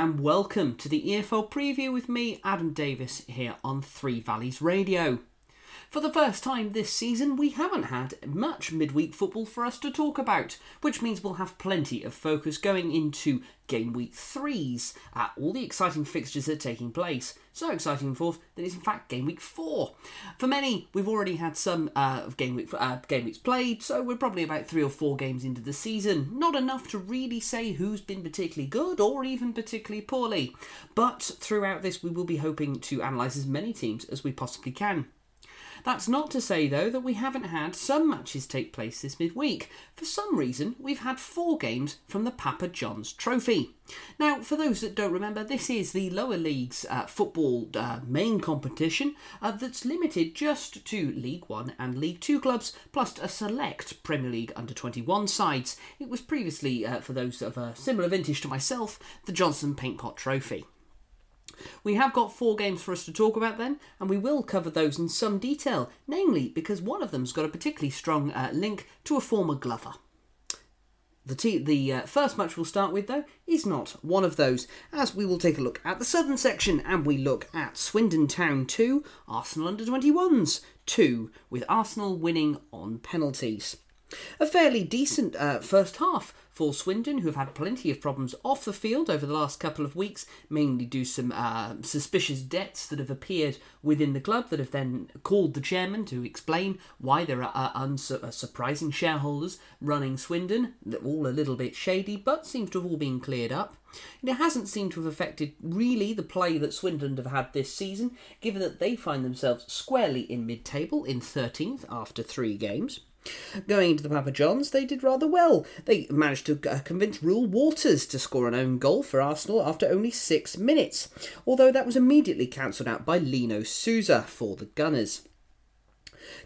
and welcome to the EFL preview with me, Adam Davis, here on Three Valleys Radio. For the first time this season, we haven't had much midweek football for us to talk about, which means we'll have plenty of focus going into game week threes, at all the exciting fixtures that are taking place. So exciting, fourth, that it's in fact game week four. For many, we've already had some uh, game week uh, game weeks played, so we're probably about three or four games into the season. Not enough to really say who's been particularly good or even particularly poorly. But throughout this, we will be hoping to analyse as many teams as we possibly can. That's not to say, though, that we haven't had some matches take place this midweek. For some reason, we've had four games from the Papa John's Trophy. Now, for those that don't remember, this is the lower league's uh, football uh, main competition uh, that's limited just to League One and League Two clubs, plus a select Premier League under 21 sides. It was previously, uh, for those of a similar vintage to myself, the Johnstone's Paint Pot Trophy. We have got four games for us to talk about then, and we will cover those in some detail, namely because one of them's got a particularly strong uh, link to a former Glover. The, the uh, first match we'll start with, though, is not one of those, as we will take a look at the southern section and we look at Swindon Town 2, Arsenal under 21s 2, with Arsenal winning on penalties. A fairly decent uh, first half for Swindon, who have had plenty of problems off the field over the last couple of weeks, mainly due some uh, suspicious debts that have appeared within the club that have then called the chairman to explain why there are uh, unsurprising shareholders running Swindon. All a little bit shady, but seems to have all been cleared up. And it hasn't seemed to have affected really the play that Swindon have had this season, given that they find themselves squarely in mid table in 13th after three games. Going into the Papa Johns, they did rather well. They managed to uh, convince Reuell Walters to score an own goal for Arsenal after only six minutes, although that was immediately cancelled out by Lino Sousa for the Gunners.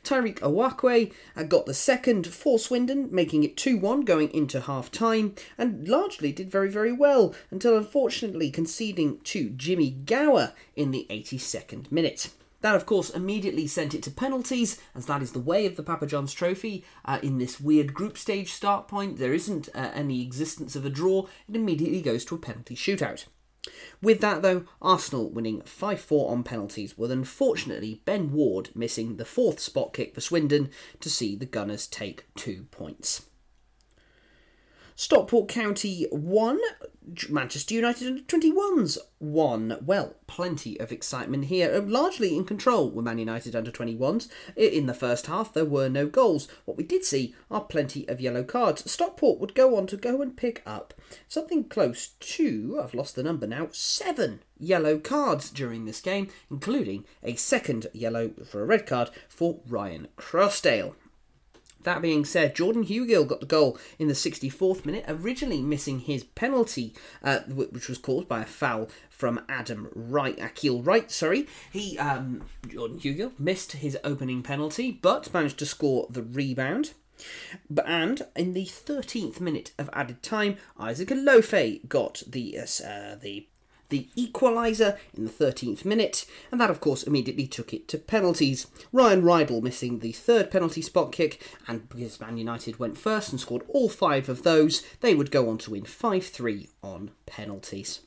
Tyreek Owakwe uh, got the second for Swindon, making it 2 1 going into half time, and largely did very, very well until unfortunately conceding to Jimi Gower in the 82nd minute. That, of course, immediately sent it to penalties, as that is the way of the Papa John's Trophy. Uh, in this weird group stage start point, there isn't uh, any existence of a draw, it immediately goes to a penalty shootout. With that, though, Arsenal winning 5 4 on penalties, with unfortunately Ben Ward missing the fourth spot kick for Swindon to see the Gunners take two points. Stockport County 1, Manchester United under 21s 1. Well, plenty of excitement here, uh, largely in control were Man United under 21s. In the first half, there were no goals. What we did see are plenty of yellow cards. Stockport would go on to go and pick up something close to, I've lost the number now, seven yellow cards during this game, including a second yellow for a red card for Ryan Croasdale. That being said, Jordan Hugill got the goal in the 64th minute, originally missing his penalty, uh, which was caused by a foul from Adam Wright, Akil Wright. Sorry, he um, Jordan Hugill missed his opening penalty, but managed to score the rebound. And in the 13th minute of added time, Isaac Alofe got the uh, the the equaliser in the 13th minute, and that, of course, immediately took it to penalties. Ryan Rydel missing the third penalty spot kick, and because Man United went first and scored all five of those, they would go on to win 5 3 on penalties.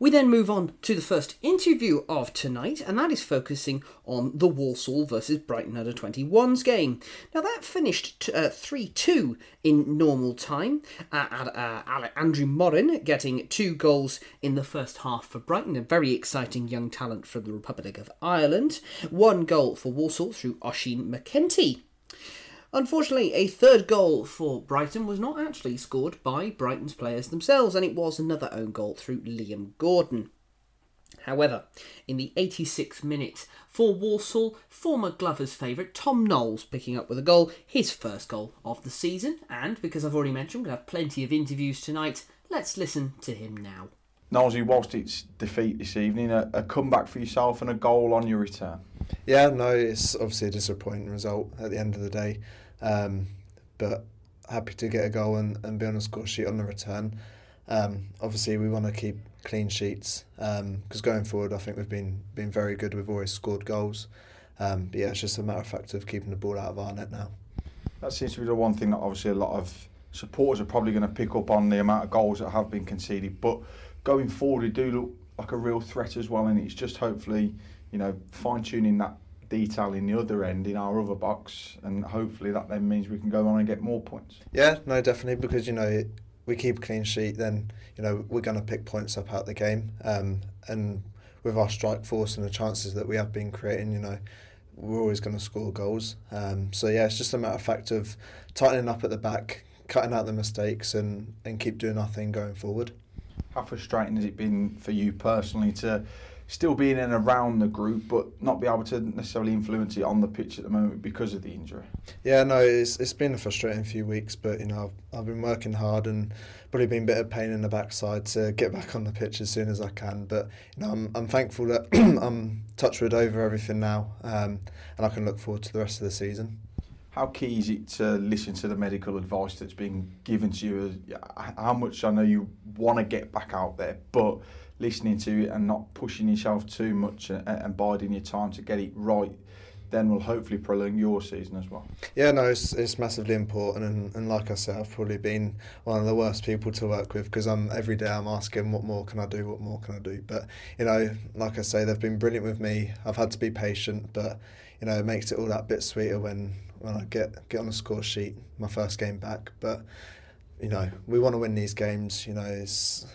We then move on to the first interview of tonight, and that is focusing on the Walsall versus Brighton under 21s game. Now, that finished 3 uh, 2 in normal time. Uh, uh, Andrew Moran getting two goals in the first half for Brighton, a very exciting young talent from the Republic of Ireland. One goal for Walsall through Oisin McEntee. Unfortunately, a third goal for Brighton was not actually scored by Brighton's players themselves, and it was another own goal through Liam Gordon. However, in the 86th minute, for Walsall, former Glover's favourite Tom Knowles picking up with a goal, his first goal of the season. And because I've already mentioned we'll have plenty of interviews tonight, let's listen to him now. Knowlesy, whilst it's defeat this evening, a, a comeback for yourself and a goal on your return. Yeah, no, it's obviously a disappointing result at the end of the day, um, but happy to get a goal and, and be on the score sheet on the return. Um, obviously, we want to keep clean sheets because um, going forward, I think we've been been very good. We've always scored goals, um, but yeah, it's just a matter of fact of keeping the ball out of our net now. That seems to be the one thing that obviously a lot of supporters are probably going to pick up on the amount of goals that have been conceded. But going forward, we do look like a real threat as well, and it's just hopefully, you know, fine tuning that detail in the other end in our other box, and hopefully that then means we can go on and get more points. Yeah, no, definitely because you know we keep a clean sheet, then you know we're going to pick points up out the game, um, and with our strike force and the chances that we have been creating, you know, we're always going to score goals. Um, so yeah, it's just a matter of fact of tightening up at the back, cutting out the mistakes, and and keep doing our thing going forward. How frustrating has it been for you personally to still be in and around the group, but not be able to necessarily influence it on the pitch at the moment because of the injury? Yeah, no, it's it's been a frustrating few weeks, but you know I've, I've been working hard and probably been a bit of pain in the backside to get back on the pitch as soon as I can. But you know I'm I'm thankful that I'm touchwood over everything now, um, and I can look forward to the rest of the season how key is it to listen to the medical advice that's been given to you? How much I know you want to get back out there, but listening to it and not pushing yourself too much and biding your time to get it right, then will hopefully prolong your season as well. Yeah, no, it's, it's massively important, and, and like I said, I've probably been one of the worst people to work with because I'm every day I'm asking what more can I do, what more can I do. But you know, like I say, they've been brilliant with me. I've had to be patient, but you know, it makes it all that bit sweeter when when I get get on a score sheet my first game back. But you know, we want to win these games. You know, it's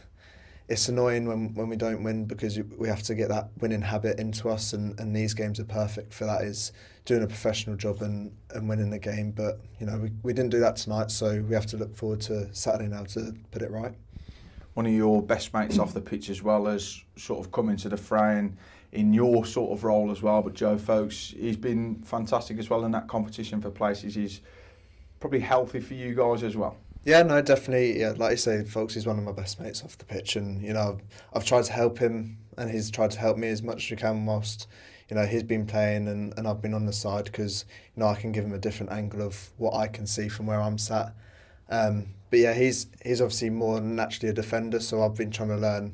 it's annoying when, when we don't win because we have to get that winning habit into us and, and these games are perfect for that is doing a professional job and, and winning the game but you know we, we didn't do that tonight so we have to look forward to Saturday now to put it right one of your best mates off the pitch as well as sort of come into the fray and in your sort of role as well. But Joe Foulkes, he's been fantastic as well in that competition for places. He's probably healthy for you guys as well. Yeah, no, definitely. Yeah, like you say, Foulkes is one of my best mates off the pitch, and you know, I've, I've tried to help him, and he's tried to help me as much as he can whilst you know he's been playing and, and I've been on the side because you know I can give him a different angle of what I can see from where I'm sat. Um, but yeah, he's he's obviously more naturally a defender, so I've been trying to learn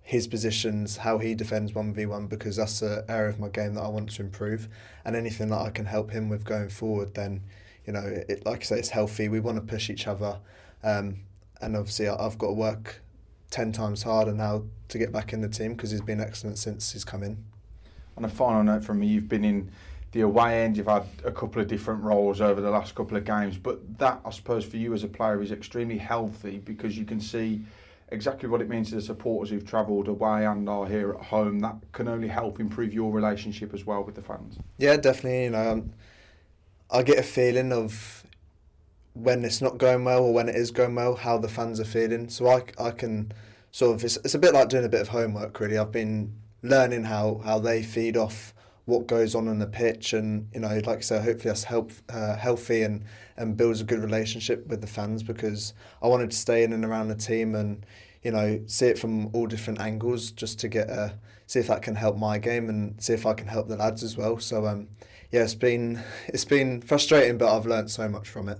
his positions, how he defends 1v1, because that's an area of my game that I want to improve. And anything that I can help him with going forward, then, you know, it, like I say, it's healthy. We want to push each other. Um, and obviously, I've got to work 10 times harder now to get back in the team because he's been excellent since he's come in. On a final note from me, you've been in the away end, you've had a couple of different roles over the last couple of games, but that, I suppose, for you as a player is extremely healthy because you can see exactly what it means to the supporters who've travelled away and are here at home. That can only help improve your relationship as well with the fans. Yeah, definitely. You know, um, I get a feeling of when it's not going well or when it is going well, how the fans are feeling. So I, I can sort of, it's, it's a bit like doing a bit of homework really. I've been learning how, how they feed off what goes on in the pitch and you know like I said hopefully that's help uh, healthy and and builds a good relationship with the fans because I wanted to stay in and around the team and you know see it from all different angles just to get a see if that can help my game and see if I can help the lads as well. So um yeah it's been it's been frustrating but I've learned so much from it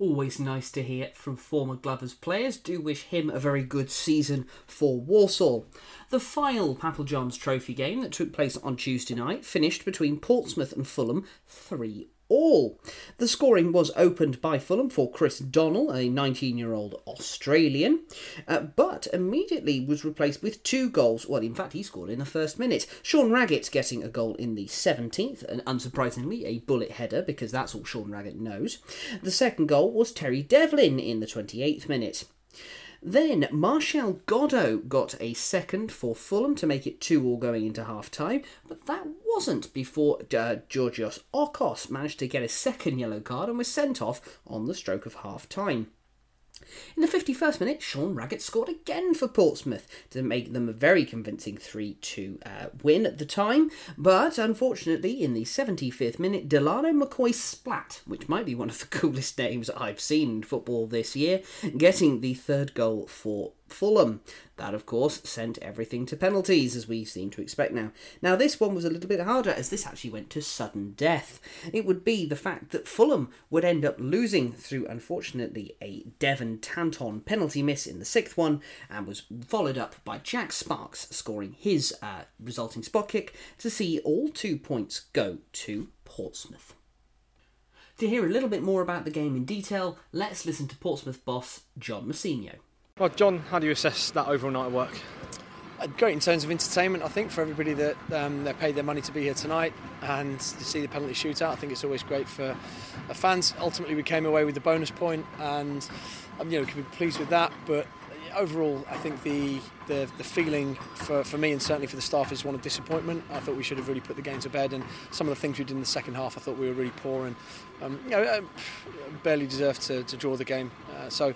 Always nice to hear from former Glovers players. Do wish him a very good season for Walsall. The final Papa John's Trophy game that took place on Tuesday night finished between Portsmouth and Fulham 3 all. The scoring was opened by Fulham for Chris Donnell, a 19 year old Australian, uh, but immediately was replaced with two goals. Well, in fact, he scored in the first minute. Sean Raggett getting a goal in the 17th, and unsurprisingly, a bullet header because that's all Sean Raggett knows. The second goal was Terry Devlin in the 28th minute. Then Martial Godo got a second for Fulham to make it 2 all going into half time, but that wasn't before uh, Georgios Okos managed to get a second yellow card and was sent off on the stroke of half time. In the 51st minute, Sean Raggett scored again for Portsmouth to make them a very convincing 3 2 uh, win at the time. But unfortunately, in the 75th minute, Delano McCoy-Splatt, which might be one of the coolest names I've seen in football this year, getting the third goal for Fulham. That, of course, sent everything to penalties, as we seem to expect now. Now, this one was a little bit harder, as this actually went to sudden death. It would be the fact that Fulham would end up losing through, unfortunately, a Devan Tanton penalty miss in the sixth one, and was followed up by Jack Sparkes scoring his uh, resulting spot kick to see all two points go to Portsmouth. To hear a little bit more about the game in detail, let's listen to Portsmouth boss John Mousinho. Well, John, how do you assess that overall night of work? Uh, great in terms of entertainment, I think, for everybody that um, they paid their money to be here tonight and to see the penalty shootout. I think it's always great for uh, fans. Ultimately, we came away with the bonus point, and um, you know, can be pleased with that. But overall, I think the, the, the feeling for, for me and certainly for the staff is one of disappointment. I thought we should have really put the game to bed, and some of the things we did in the second half, I thought we were really poor and um, you know, uh, barely deserved to, to draw the game. Uh, so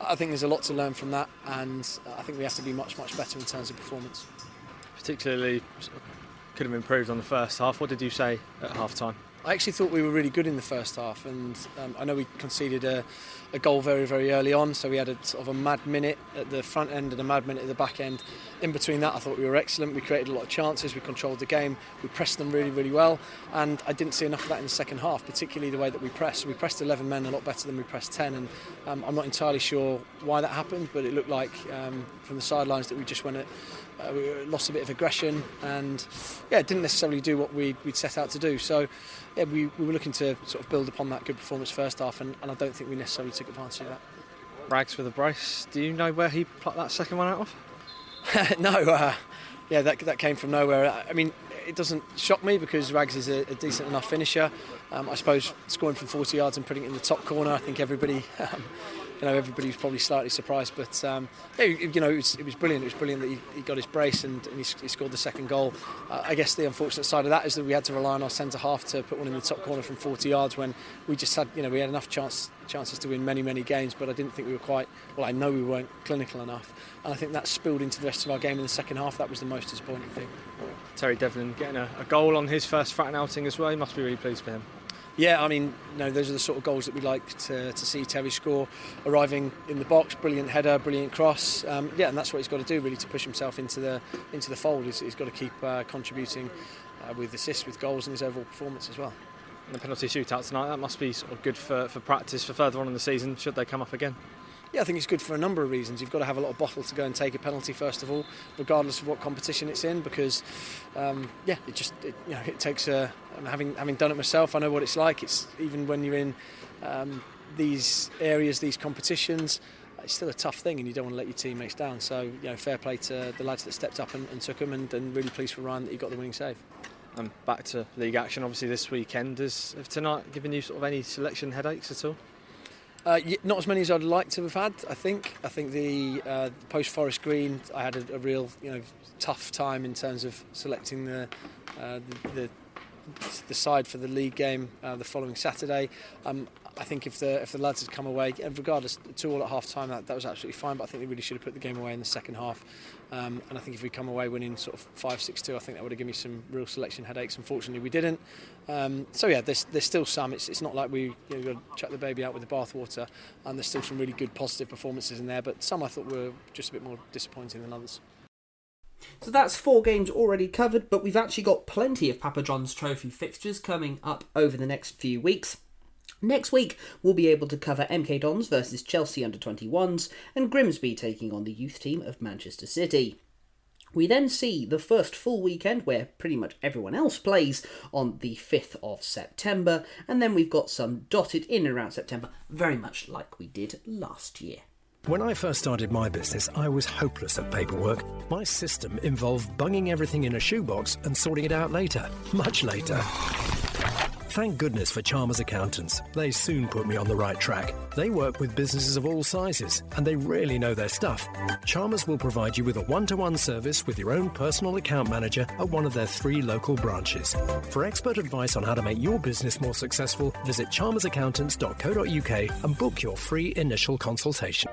I think there's a lot to learn from that, and I think we have to be much, much better in terms of performance. Particularly, could have improved on the first half. What did you say at half time? I actually thought we were really good in the first half, and um, I know we conceded a, a, goal very, very early on, so we had a sort of a mad minute at the front end and a mad minute at the back end. In between that, I thought we were excellent. We created a lot of chances, we controlled the game, we pressed them really, really well, and I didn't see enough of that in the second half, particularly the way that we pressed. We pressed 11 men a lot better than we pressed 10, and um, I'm not entirely sure why that happened, but it looked like um, from the sidelines that we just went at uh, we lost a bit of aggression and yeah, didn't necessarily do what we'd, we'd set out to do. So yeah, we, we were looking to sort of build upon that good performance first half, and, and I don't think we necessarily took advantage of that. Rags for the brace. Do you know where he plucked that second one out of? no, uh, yeah, that, that came from nowhere. I mean, it doesn't shock me because Rags is a, a decent enough finisher. Um, I suppose scoring from 40 yards and putting it in the top corner, I think everybody um, you know everybody was probably slightly surprised, but um, yeah, you know it was, it was, brilliant. It was brilliant that he, he got his brace and, and he, he, scored the second goal. Uh, I guess the unfortunate side of that is that we had to rely on our centre half to put one in the top corner from 40 yards when we just had you know we had enough chance chances to win many many games, but I didn't think we were quite well. I know we weren't clinical enough, and I think that spilled into the rest of our game in the second half. That was the most disappointing thing. Terry Devlin getting a, a goal on his first Fratton outing as well. He must be really pleased for him. Yeah, I mean, know, those are the sort of goals that we like to, to see Terry score. Arriving in the box, brilliant header, brilliant cross. Um, yeah, and that's what he's got to do really to push himself into the into the fold. he's, he's got to keep uh, contributing uh, with assists, with goals, and his overall performance as well. And the penalty shootout tonight, that must be sort of good for, for practice for further on in the season, should they come up again? Yeah, I think it's good for a number of reasons. You've got to have a lot of bottle to go and take a penalty first of all, regardless of what competition it's in, because um, yeah, it just it, you know it takes a having having done it myself, I know what it's like. It's even when you're in um, these areas, these competitions. It's still a tough thing, and you don't want to let your teammates down. So, you know, fair play to the lads that stepped up and, and took them, and, and really pleased for Ryan that he got the winning save. And back to league action, obviously this weekend. Has tonight given you sort of any selection headaches at all? Uh, not as many as I'd like to have had. I think. I think the uh, post Forest Green, I had a, a, real, you know, tough time in terms of selecting the uh, the, the, the, side for the league game uh, the following Saturday. Um, I think if the if the lads had come away, regardless, two all at half time, that, that was absolutely fine. But I think they really should have put the game away in the second half. Um, and I think if we come away winning sort of 5 6 2, I think that would have given me some real selection headaches. Unfortunately, we didn't. Um, so, yeah, there's, there's still some. It's, it's not like we you know, got to chuck the baby out with the bathwater. And there's still some really good positive performances in there. But some I thought were just a bit more disappointing than others. So that's four games already covered, but we've actually got plenty of Papa John's Trophy fixtures coming up over the next few weeks. Next week, we'll be able to cover MK Dons versus Chelsea under 21s and Grimsby taking on the youth team of Manchester City. We then see the first full weekend where pretty much everyone else plays on the 5th of September, and then we've got some dotted in around September, very much like we did last year. When I first started my business, I was hopeless at paperwork. My system involved bunging everything in a shoebox and sorting it out later, much later. Thank goodness for Chalmers Accountants. They soon put me on the right track. They work with businesses of all sizes, and they really know their stuff. Chalmers will provide you with a one to one service with your own personal account manager at one of their three local branches. For expert advice on how to make your business more successful, visit chalmersaccountants.co.uk and book your free initial consultation.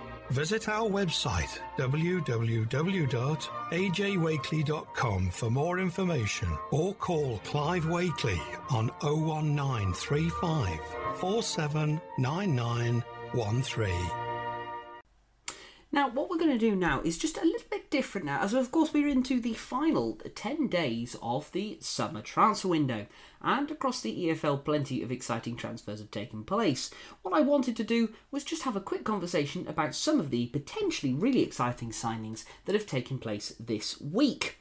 Visit our website www.ajwakely.com for more information or call Clive Wakely on 01935 479913. Now, what we're going to do now is just a little bit different now, as of course we're into the final 10 days of the summer transfer window, and across the EFL, plenty of exciting transfers have taken place. What I wanted to do was just have a quick conversation about some of the potentially really exciting signings that have taken place this week.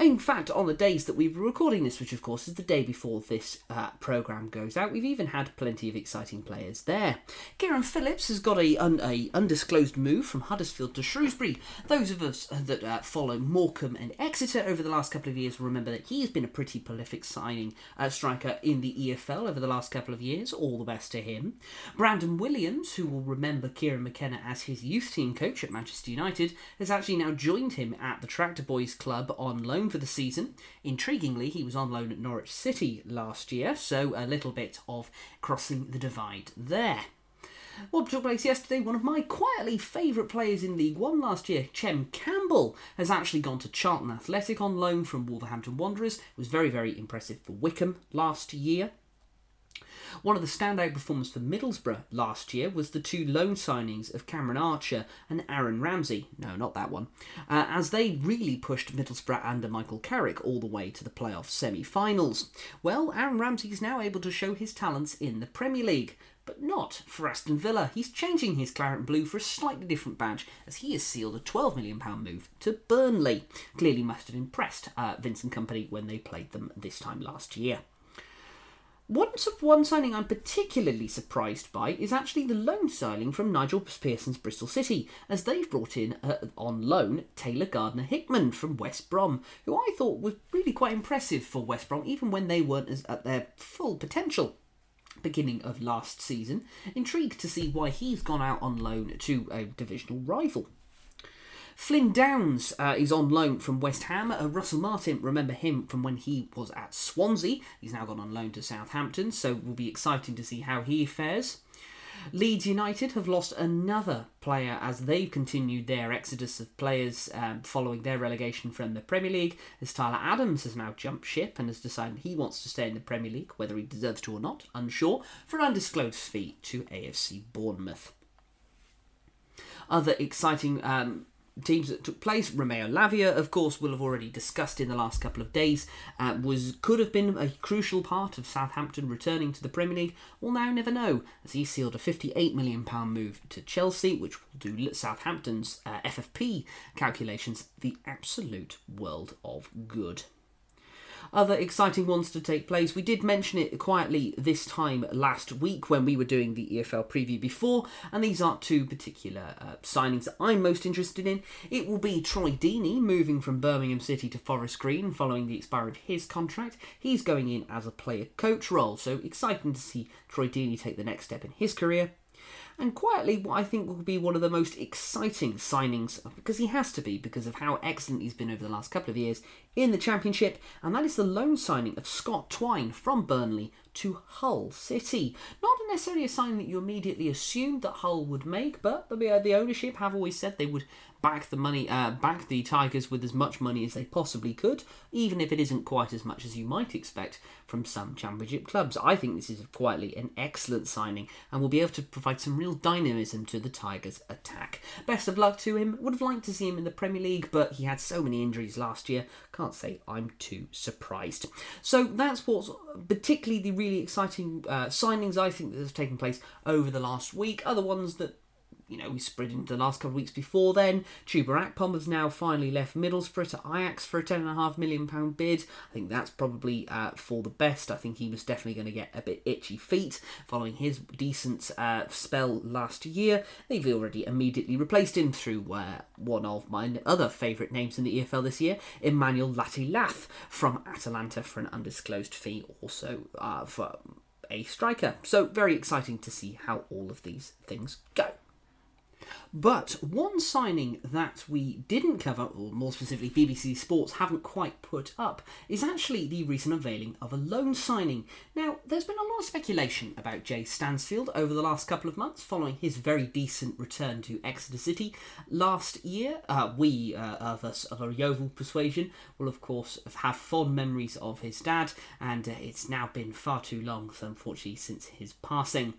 In fact, on the days that we were recording this, which of course is the day before this uh, programme goes out, we've even had plenty of exciting players there. Kieran Phillips has got a, un- a undisclosed move from Huddersfield to Shrewsbury. Those of us that uh, follow Morecambe and Exeter over the last couple of years will remember that he has been a pretty prolific signing uh, striker in the EFL over the last couple of years. All the best to him. Brandon Williams, who will remember Kieran McKenna as his youth team coach at Manchester United, has actually now joined him at the Tractor Boys Club on loan for the season. Intriguingly, he was on loan at Norwich City last year, so a little bit of crossing the divide there. What took place yesterday, one of my quietly favourite players in League One last year, Chem Campbell, has actually gone to Charlton Athletic on loan from Wolverhampton Wanderers. It was very, very impressive for Wycombe last year. One of the standout performers for Middlesbrough last year was the two loan signings of Cameron Archer and Aaron Ramsey. No, not that one. Uh, as they really pushed Middlesbrough under Michael Carrick all the way to the playoff semi finals. Well, Aaron Ramsey is now able to show his talents in the Premier League. But not for Aston Villa. He's changing his claret and blue for a slightly different badge as he has sealed a £12 million move to Burnley. Clearly must have impressed uh, Vincent Kompany when they played them this time last year. One, one signing I'm particularly surprised by is actually the loan signing from Nigel Pearson's Bristol City, as they've brought in uh, on loan Taylor Gardner Hickman from West Brom, who I thought was really quite impressive for West Brom, even when they weren't as, at their full potential beginning of last season. Intrigued to see why he's gone out on loan to a divisional rival. Flynn Downs uh, is on loan from West Ham. Uh, Russell Martin, remember him from when he was at Swansea. He's now gone on loan to Southampton, so it will be exciting to see how he fares. Leeds United have lost another player as they've continued their exodus of players um, following their relegation from the Premier League. As Tyler Adams has now jumped ship and has decided he wants to stay in the Premier League, whether he deserves to or not, unsure, for an undisclosed fee to AFC Bournemouth. Other exciting um, teams that took place. Romeo Lavia, of course, we'll have already discussed in the last couple of days, uh, was could have been a crucial part of Southampton returning to the Premier League. We'll now never know, as he sealed a £58 million move to Chelsea, which will do Southampton's uh, FFP calculations the absolute world of good other exciting ones to take place. We did mention it quietly this time last week when we were doing the EFL preview before, and these are two particular uh, signings that I'm most interested in. It will be Troy Deeney moving from Birmingham City to Forest Green following the expiry of his contract. He's going in as a player coach role, so exciting to see Troy Deeney take the next step in his career and quietly what I think will be one of the most exciting signings, because he has to be, because of how excellent he's been over the last couple of years in the Championship, and that is the loan signing of Scott Twine from Burnley to Hull City. Not necessarily a sign that you immediately assumed that Hull would make, but the, uh, the ownership have always said they would back the money, uh, back the Tigers with as much money as they possibly could, even if it isn't quite as much as you might expect from some Championship clubs. I think this is quietly an excellent signing and will be able to provide some real dynamism to the Tigers' attack. Best of luck to him. Would have liked to see him in the Premier League, but he had so many injuries last year. Can't say I'm too surprised. So that's what's particularly the really exciting uh, signings I think that have taken place over the last week. Other ones that you know, we spread into the last couple of weeks before then. Chuba Akpom has now finally left Middlesbrough to Ajax for a £10.5 million bid. I think that's probably uh, for the best. I think he was definitely going to get a bit itchy feet following his decent uh, spell last year. They've already immediately replaced him through uh, one of my other favourite names in the EFL this year, Emmanuel Lath from Atalanta for an undisclosed fee, also uh, for a striker. So, very exciting to see how all of these things go. But one signing that we didn't cover, or more specifically BBC Sports haven't quite put up, is actually the recent unveiling of a loan signing. Now, there's been a lot of speculation about Jay Stansfield over the last couple of months following his very decent return to Exeter City last year. Uh, we, uh, of us of a Yeovil persuasion, will of course have fond memories of his dad, and uh, it's now been far too long, unfortunately, since his passing.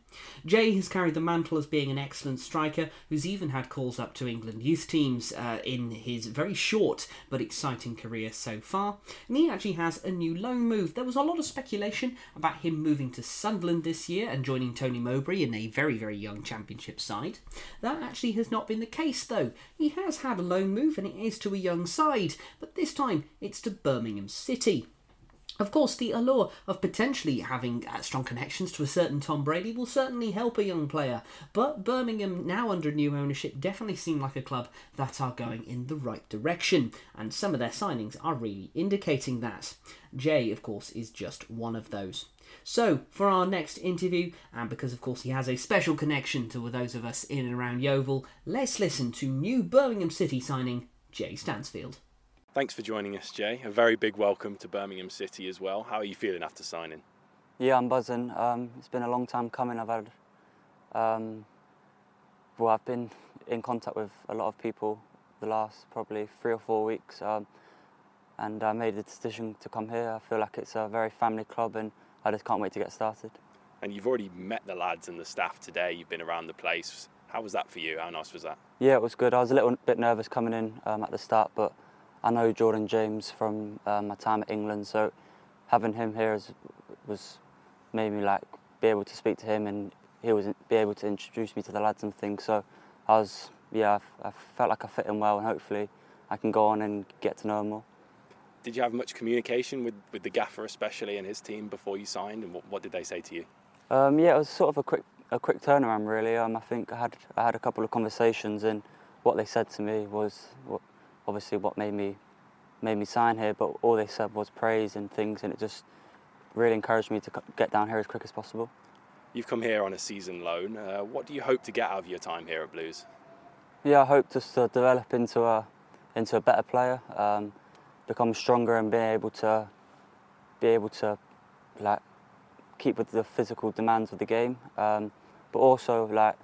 Jay has carried the mantle as being an excellent striker who who's even had calls up to England youth teams uh, in his very short but exciting career so far. And he actually has a new loan move. There was a lot of speculation about him moving to Sunderland this year and joining Tony Mowbray in a very, very young championship side. That actually has not been the case, though. He has had a loan move and it is to a young side, but this time it's to Birmingham City. Of course, the allure of potentially having uh, strong connections to a certain Tom Brady will certainly help a young player, but Birmingham, now under new ownership, definitely seem like a club that are going in the right direction, and some of their signings are really indicating that. Jay, of course, is just one of those. So, for our next interview, and because of course he has a special connection to those of us in and around Yeovil, let's listen to new Birmingham City signing Jay Stansfield. Thanks for joining us, Jay. A very big welcome to Birmingham City as well. How are you feeling after signing? Yeah, I'm buzzing. Um, it's been a long time coming. I've had, um, well, I've been in contact with a lot of people the last probably three or four weeks, um, and I made the decision to come here. I feel like it's a very family club, and I just can't wait to get started. And you've already met the lads and the staff today. You've been around the place. How was that for you? How nice was that? Yeah, it was good. I was a little bit nervous coming in um, at the start, but I know Jordan James from uh, my time at England, so having him here is, was made me like be able to speak to him, and he was be able to introduce me to the lads and things. So I was, yeah, I, I felt like I fit in well, and hopefully I can go on and get to know him more. Did you have much communication with, with the gaffer, especially and his team, before you signed, and what, what did they say to you? Um, yeah, it was sort of a quick a quick turnaround, really. Um, I think I had I had a couple of conversations, and what they said to me was obviously what made me made me sign here, but all they said was praise and things, and it just really encouraged me to get down here as quick as possible. You've come here on a season loan. Uh, what do you hope to get out of your time here at Blues? Yeah, I hope just to develop into a into a better player, um, become stronger, and be able to be able to like keep with the physical demands of the game, um, but also like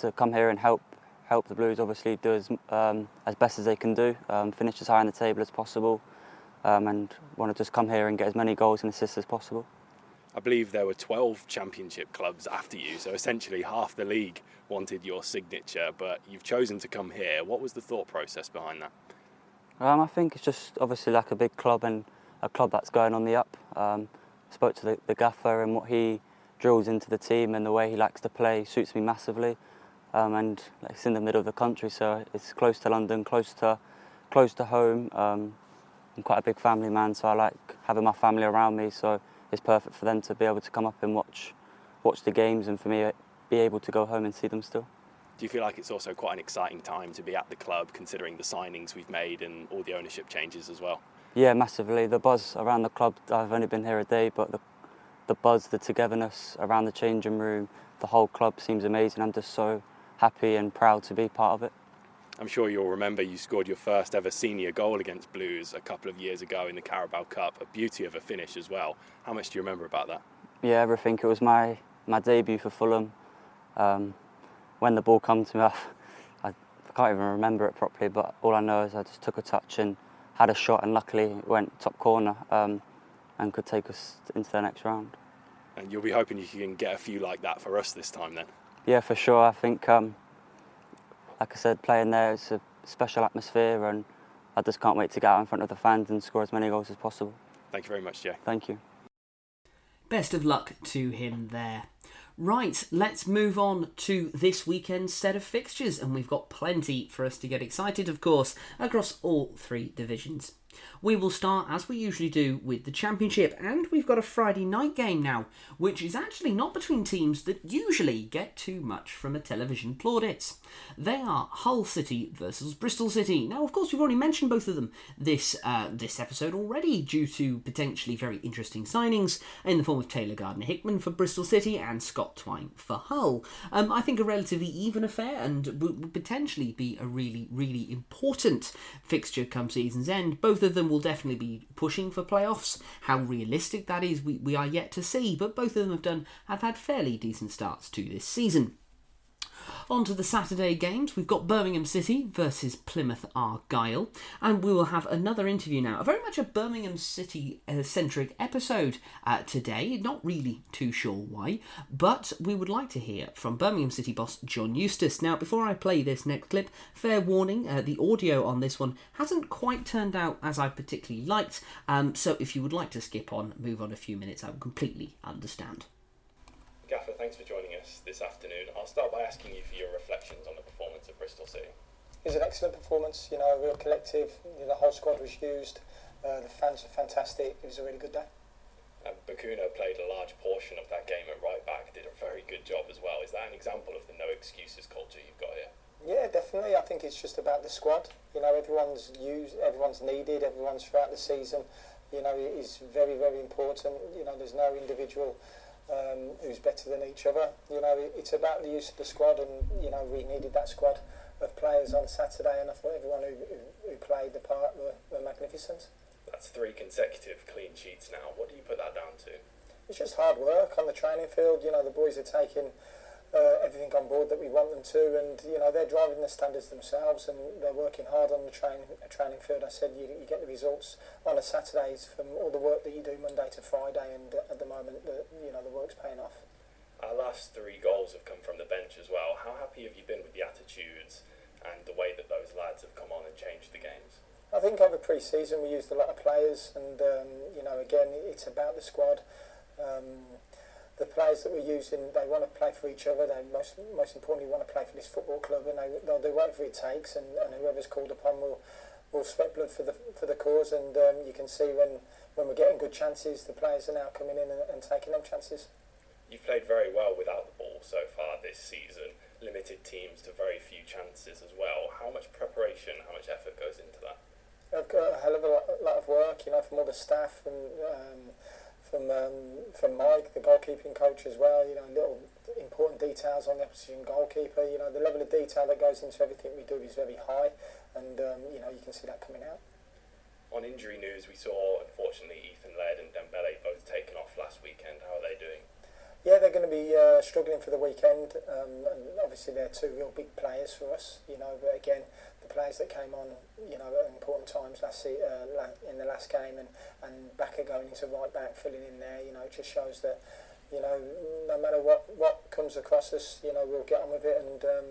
to come here and help help the Blues obviously do as, um, as best as they can do, um, finish as high on the table as possible, um, and want to just come here and get as many goals and assists as possible. I believe there were 12 championship clubs after you, so essentially half the league wanted your signature, but you've chosen to come here. What was the thought process behind that? Um, I think it's just obviously like a big club and a club that's going on the up. Um, spoke to the, the gaffer and what he drills into the team and the way he likes to play suits me massively um, and it's in the middle of the country, so it's close to London, close to close to home. Um, I'm quite a big family man, so I like having my family around me. So it's perfect for them to be able to come up and watch watch the games, and for me be able to go home and see them still. Do you feel like it's also quite an exciting time to be at the club, considering the signings we've made and all the ownership changes as well? Yeah, massively. The buzz around the club. I've only been here a day, but the the buzz, the togetherness around the changing room, the whole club seems amazing. I'm just so happy and proud to be part of it. I'm sure you'll remember you scored your first ever senior goal against Blues a couple of years ago in the Carabao Cup, a beauty of a finish as well. How much do you remember about that? Yeah, everything. It was my, my debut for Fulham. Um, when the ball came to me, I, I can't even remember it properly, but all I know is I just took a touch and had a shot, and luckily it went top corner um, and could take us into the next round. And you'll be hoping you can get a few like that for us this time then? Yeah, for sure. I think, um, like I said, playing there is a special atmosphere, and I just can't wait to get out in front of the fans and score as many goals as possible. Thank you very much, Jay. Thank you. Best of luck to him there. Right, let's move on to this weekend's set of fixtures, and we've got plenty for us to get excited, of course, across all three divisions. We will start, as we usually do, with the Championship, and we've got a Friday night game now, which is actually not between teams that usually get too much from a television plaudits. They are Hull City versus Bristol City. Now, of course, we've already mentioned both of them this uh, this episode already, due to potentially very interesting signings in the form of Taylor Gardner Hickman for Bristol City and Scott Twine for Hull. Um, I think a relatively even affair, and would potentially be a really, really important fixture come season's end. Both of them will definitely be pushing for playoffs. How realistic that is, we, we are yet to see, but both of them have done have had fairly decent starts to this season. On to the Saturday games. We've got Birmingham City versus Plymouth Argyle, and we will have another interview now. A very much a Birmingham City uh, centric episode uh, today. Not really too sure why, but we would like to hear from Birmingham City boss John Eustace. Now, before I play this next clip, fair warning: uh, the audio on this one hasn't quite turned out as I particularly liked. Um, so, if you would like to skip on, move on a few minutes, I would completely understand. Thanks for joining us this afternoon. I'll start by asking you for your reflections on the performance of Bristol City. It was an excellent performance, you know, a real collective. You know, the whole squad was used. Uh, the fans were fantastic. It was a really good day. And Bacuna played a large portion of that game at right back, did a very good job as well. Is that an example of the no excuses culture you've got here? Yeah, definitely. I think it's just about the squad. You know, everyone's used, everyone's needed, everyone's throughout the season. You know, it is very, very important. You know, there's no individual um, who's better than each other. You know, it's about the use of the squad, and you know, we needed that squad of players on Saturday, and I thought everyone who, who, who played the part were, were magnificent. That's three consecutive clean sheets now. What do you put that down to? It's just hard work on the training field. You know, the boys are taking uh, everything on board that we want them to, and you know they're driving the standards themselves, and they're working hard on the training training field. I said you, you get the results on a Saturdays from all the work that you do Monday to Friday, and uh, at the moment, the, you know the work's paying off. Our last three goals have come from the bench as well. How happy have you been with the attitudes and the way that those lads have come on and changed the games? I think over pre-season we used a lot of players, and um, you know again it's about the squad. Um, the players that we're using, they want to play for each other. They most most importantly want to play for this football club, and they they'll do whatever it takes. And, and whoever's called upon will will sweat blood for the for the cause. And um, you can see when when we're getting good chances, the players are now coming in and, and taking them chances. You've played very well without the ball so far this season. Limited teams to very few chances as well. How much preparation, how much effort goes into that? I've got a hell of a lot, lot of work, you know, from all the staff and. Um, from um, from Mike, the goalkeeping coach as well. You know, little important details on the opposition goalkeeper. You know, the level of detail that goes into everything we do is very high, and um, you know you can see that coming out. On injury news, we saw unfortunately Ethan Laird and Dembele both taken off last weekend. How are they doing? Yeah, they're going to be uh, struggling for the weekend, um, and obviously they're two real big players for us. You know, but again, players that came on, you know, at important times last uh, in the last game, and and Backer going into right back, filling in there, you know, it just shows that, you know, no matter what what comes across us, you know, we'll get on with it, and um,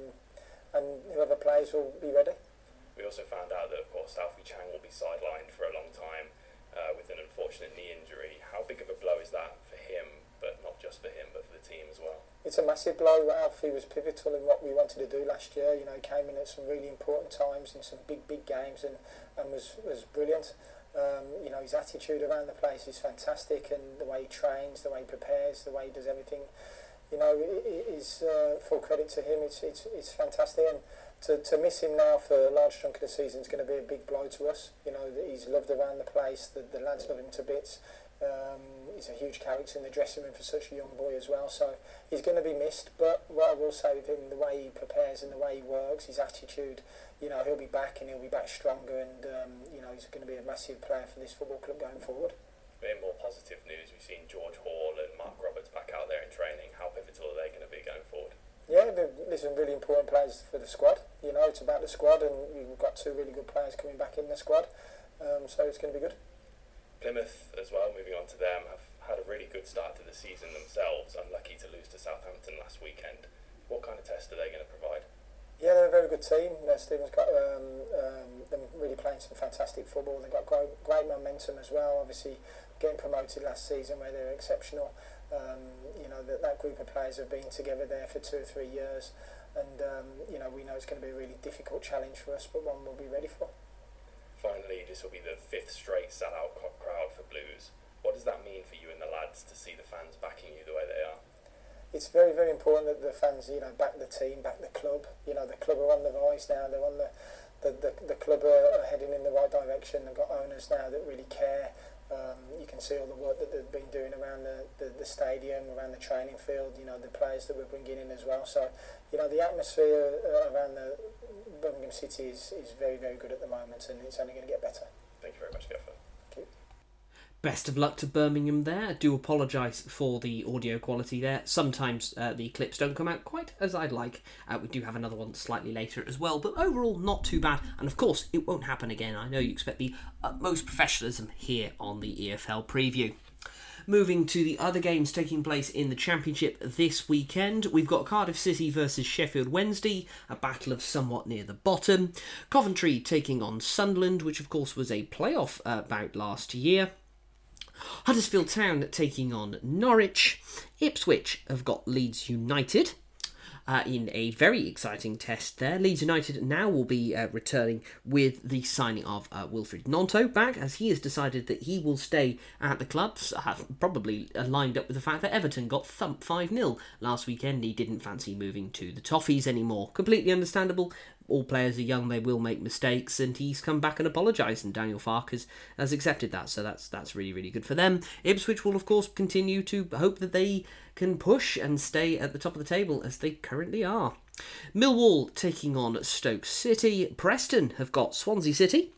and whoever plays will be ready. We also found out that, of course, Alfie Chang will be sidelined for a long time uh, with an unfortunate knee injury. How big of a blow is that for him, but not just for him, but for the team as well? It's a massive blow. Alfie was pivotal in what we wanted to do last year. You know, he came in at some really important times in some big, big games and, and was, was brilliant. Um, you know, his attitude around the place is fantastic and the way he trains, the way he prepares, the way he does everything. You know, is uh, full credit to him. It's, it's, it's fantastic. And to, to miss him now for a large chunk of the season is going to be a big blow to us. You know, he's loved around the place. The, the lads love him to bits. Um, he's a huge character in the dressing room for such a young boy as well. So he's going to be missed. But what I will say with him, the way he prepares and the way he works, his attitude, you know, he'll be back and he'll be back stronger. And um, you know, he's going to be a massive player for this football club going forward. In more positive news, we've seen George Hall and Marc Roberts back out there in training. How pivotal are they going to be going forward? Yeah, there's some really important players for the squad. You know, it's about the squad, and we've got two really good players coming back in the squad. Um, so it's going to be good. Plymouth as well, moving on to them, have had a really good start to the season themselves. Unlucky to lose to Southampton last weekend. What kind of test are they going to provide? Yeah, they're a very good team. Know, Stephen's got um, um, them really playing some fantastic football. They've got great, great momentum as well. Obviously, getting promoted last season where they're exceptional. Um, you know that that group of players have been together there for two or three years, and um, you know we know it's going to be a really difficult challenge for us, but one we'll be ready for. Finally, this will be the fifth straight sellout crowd for Blues. What does that mean for you and the lads to see the fans backing you the way they are? It's very, very important that the fans, you know, back the team, back the club. You know, the club are on the rise now. They're on the, the, the, the club are heading in the right direction. They've got owners now that really care. Um, you can see all the work that they've been doing around the, the, the stadium, around the training field, you know, the players that we're bringing in as well. So, you know, the atmosphere uh, around the Birmingham City is, is very, very good at the moment and it's only going to get better. Thank you very much, Gaffer. Best of luck to Birmingham there. I do apologise for the audio quality there. Sometimes uh, the clips don't come out quite as I'd like. Uh, we do have another one slightly later as well, but overall, not too bad. And of course, it won't happen again. I know you expect the utmost professionalism here on the EFL preview. Moving to the other games taking place in the Championship this weekend, we've got Cardiff City versus Sheffield Wednesday, a battle of somewhat near the bottom. Coventry taking on Sunderland, which of course was a playoff uh, bout last year. Huddersfield Town taking on Norwich. Ipswich have got Leeds United. Uh, in a very exciting test there. Leeds United now will be uh, returning with the signing of uh, Wilfried Gnonto back, as he has decided that he will stay at the clubs, uh, probably lined up with the fact that Everton got thumped 5 0 last weekend. He didn't fancy moving to the Toffees anymore. Completely understandable all players are young; they will make mistakes, and he's come back and apologised, and Daniel Farke has, has accepted that. So that's that's really really good for them. Ipswich will of course continue to hope that they can push and stay at the top of the table as they currently are. Millwall taking on Stoke City. Preston have got Swansea City.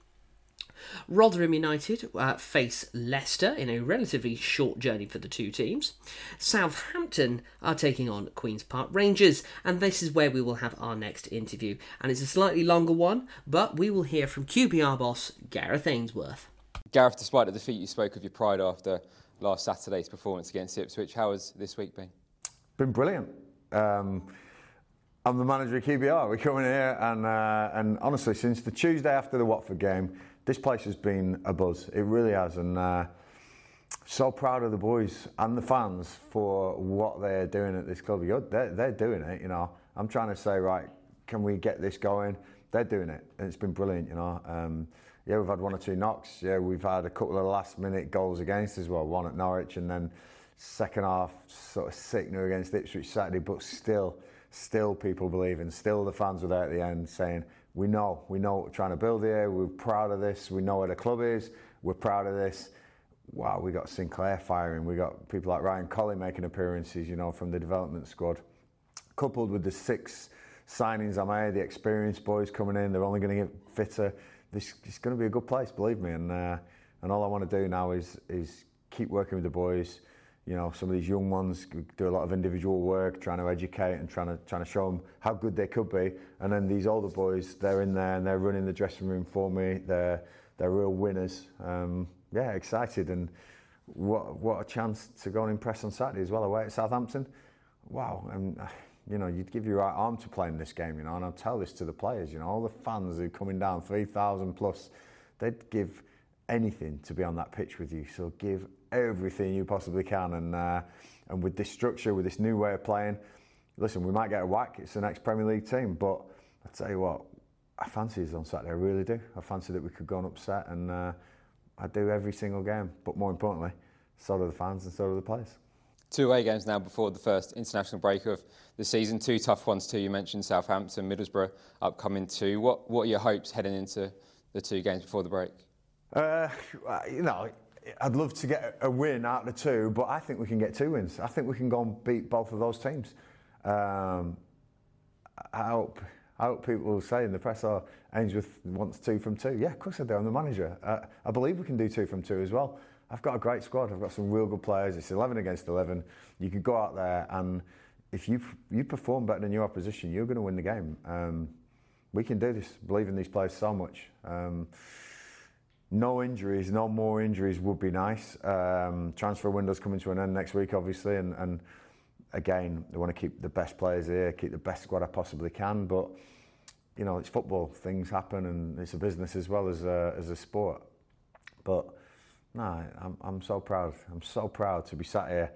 Rotherham United uh, face Leicester in a relatively short journey for the two teams. Southampton are taking on Queen's Park Rangers, and this is where we will have our next interview. And it's a slightly longer one, but we will hear from QPR boss Gareth Ainsworth. Gareth, despite the defeat, you spoke of your pride after last Saturday's performance against Ipswich. How has this week been? Been brilliant. Um, I'm the manager of QPR. We're coming here, and uh, and honestly, since the Tuesday after the Watford game, this place has been a buzz. It really has, and uh, so proud of the boys and the fans for what they're doing at this club. They're, they're doing it, you know. I'm trying to say, right, can we get this going? They're doing it, and it's been brilliant, you know. Um, yeah, we've had one or two knocks. Yeah, we've had a couple of last-minute goals against as well. One at Norwich, and then second half sort of sickener against Ipswich Saturday, but still, still people believing. Still, the fans were there at the end saying we know, we know what we're trying to build here. We're proud of this. We know where the club is. We're proud of this. Wow, we got Sinclair firing. We got people like Rayan Kolli making appearances, you know, from the development squad. Coupled with the six signings I made, the experienced boys coming in, they're only going to get fitter. This is going to be a good place, believe me. And uh, and all I want to do now is is keep working with the boys you know, some of these young ones do a lot of individual work, trying to educate and trying to trying to show them how good they could be. And then these older boys, they're in there and they're running the dressing room for me. They're they're real winners. Um, yeah, excited and what what a chance to go and impress on Saturday as well away at Southampton. Wow, and you know, you'd give your right arm to play in this game, you know, and I'll tell this to the players, you know, all the fans who are coming down, 3,000 plus, they'd give anything to be on that pitch with you. So give everything you possibly can. And uh, and with this structure, with this new way of playing, listen, we might get a whack. It's the next Premier League team, but I tell you what, I fancy us on Saturday. I really do. I fancy that we could go and upset, and uh, I do every single game. But more importantly, so do the fans and so do the players. Two away games now before the first international break of the season. Two tough ones too. You mentioned Southampton, Middlesbrough, upcoming two. What what are your hopes heading into the two games before the break? Uh, you know, I'd love to get a win out of two, but I think we can get two wins. I think we can go and beat both of those teams. Um, I hope. I hope people will say in the press, oh, Ainsworth wants two from two. Yeah, of course I do. I'm the manager. Uh, I believe we can do two from two as well. I've got a great squad. I've got some real good players. It's 11 against 11. You can go out there and if you you perform better than your opposition, you're going to win the game. Um, we can do this. Believe in these players so much. Um, no injuries, no more injuries would be nice. Um, transfer window's coming to an end next week, obviously, and, and again, I want to keep the best players here, keep the best squad I possibly can. But you know, it's football; things happen, and it's a business as well as a, as a sport. But no, I'm I'm so proud. I'm so proud to be sat here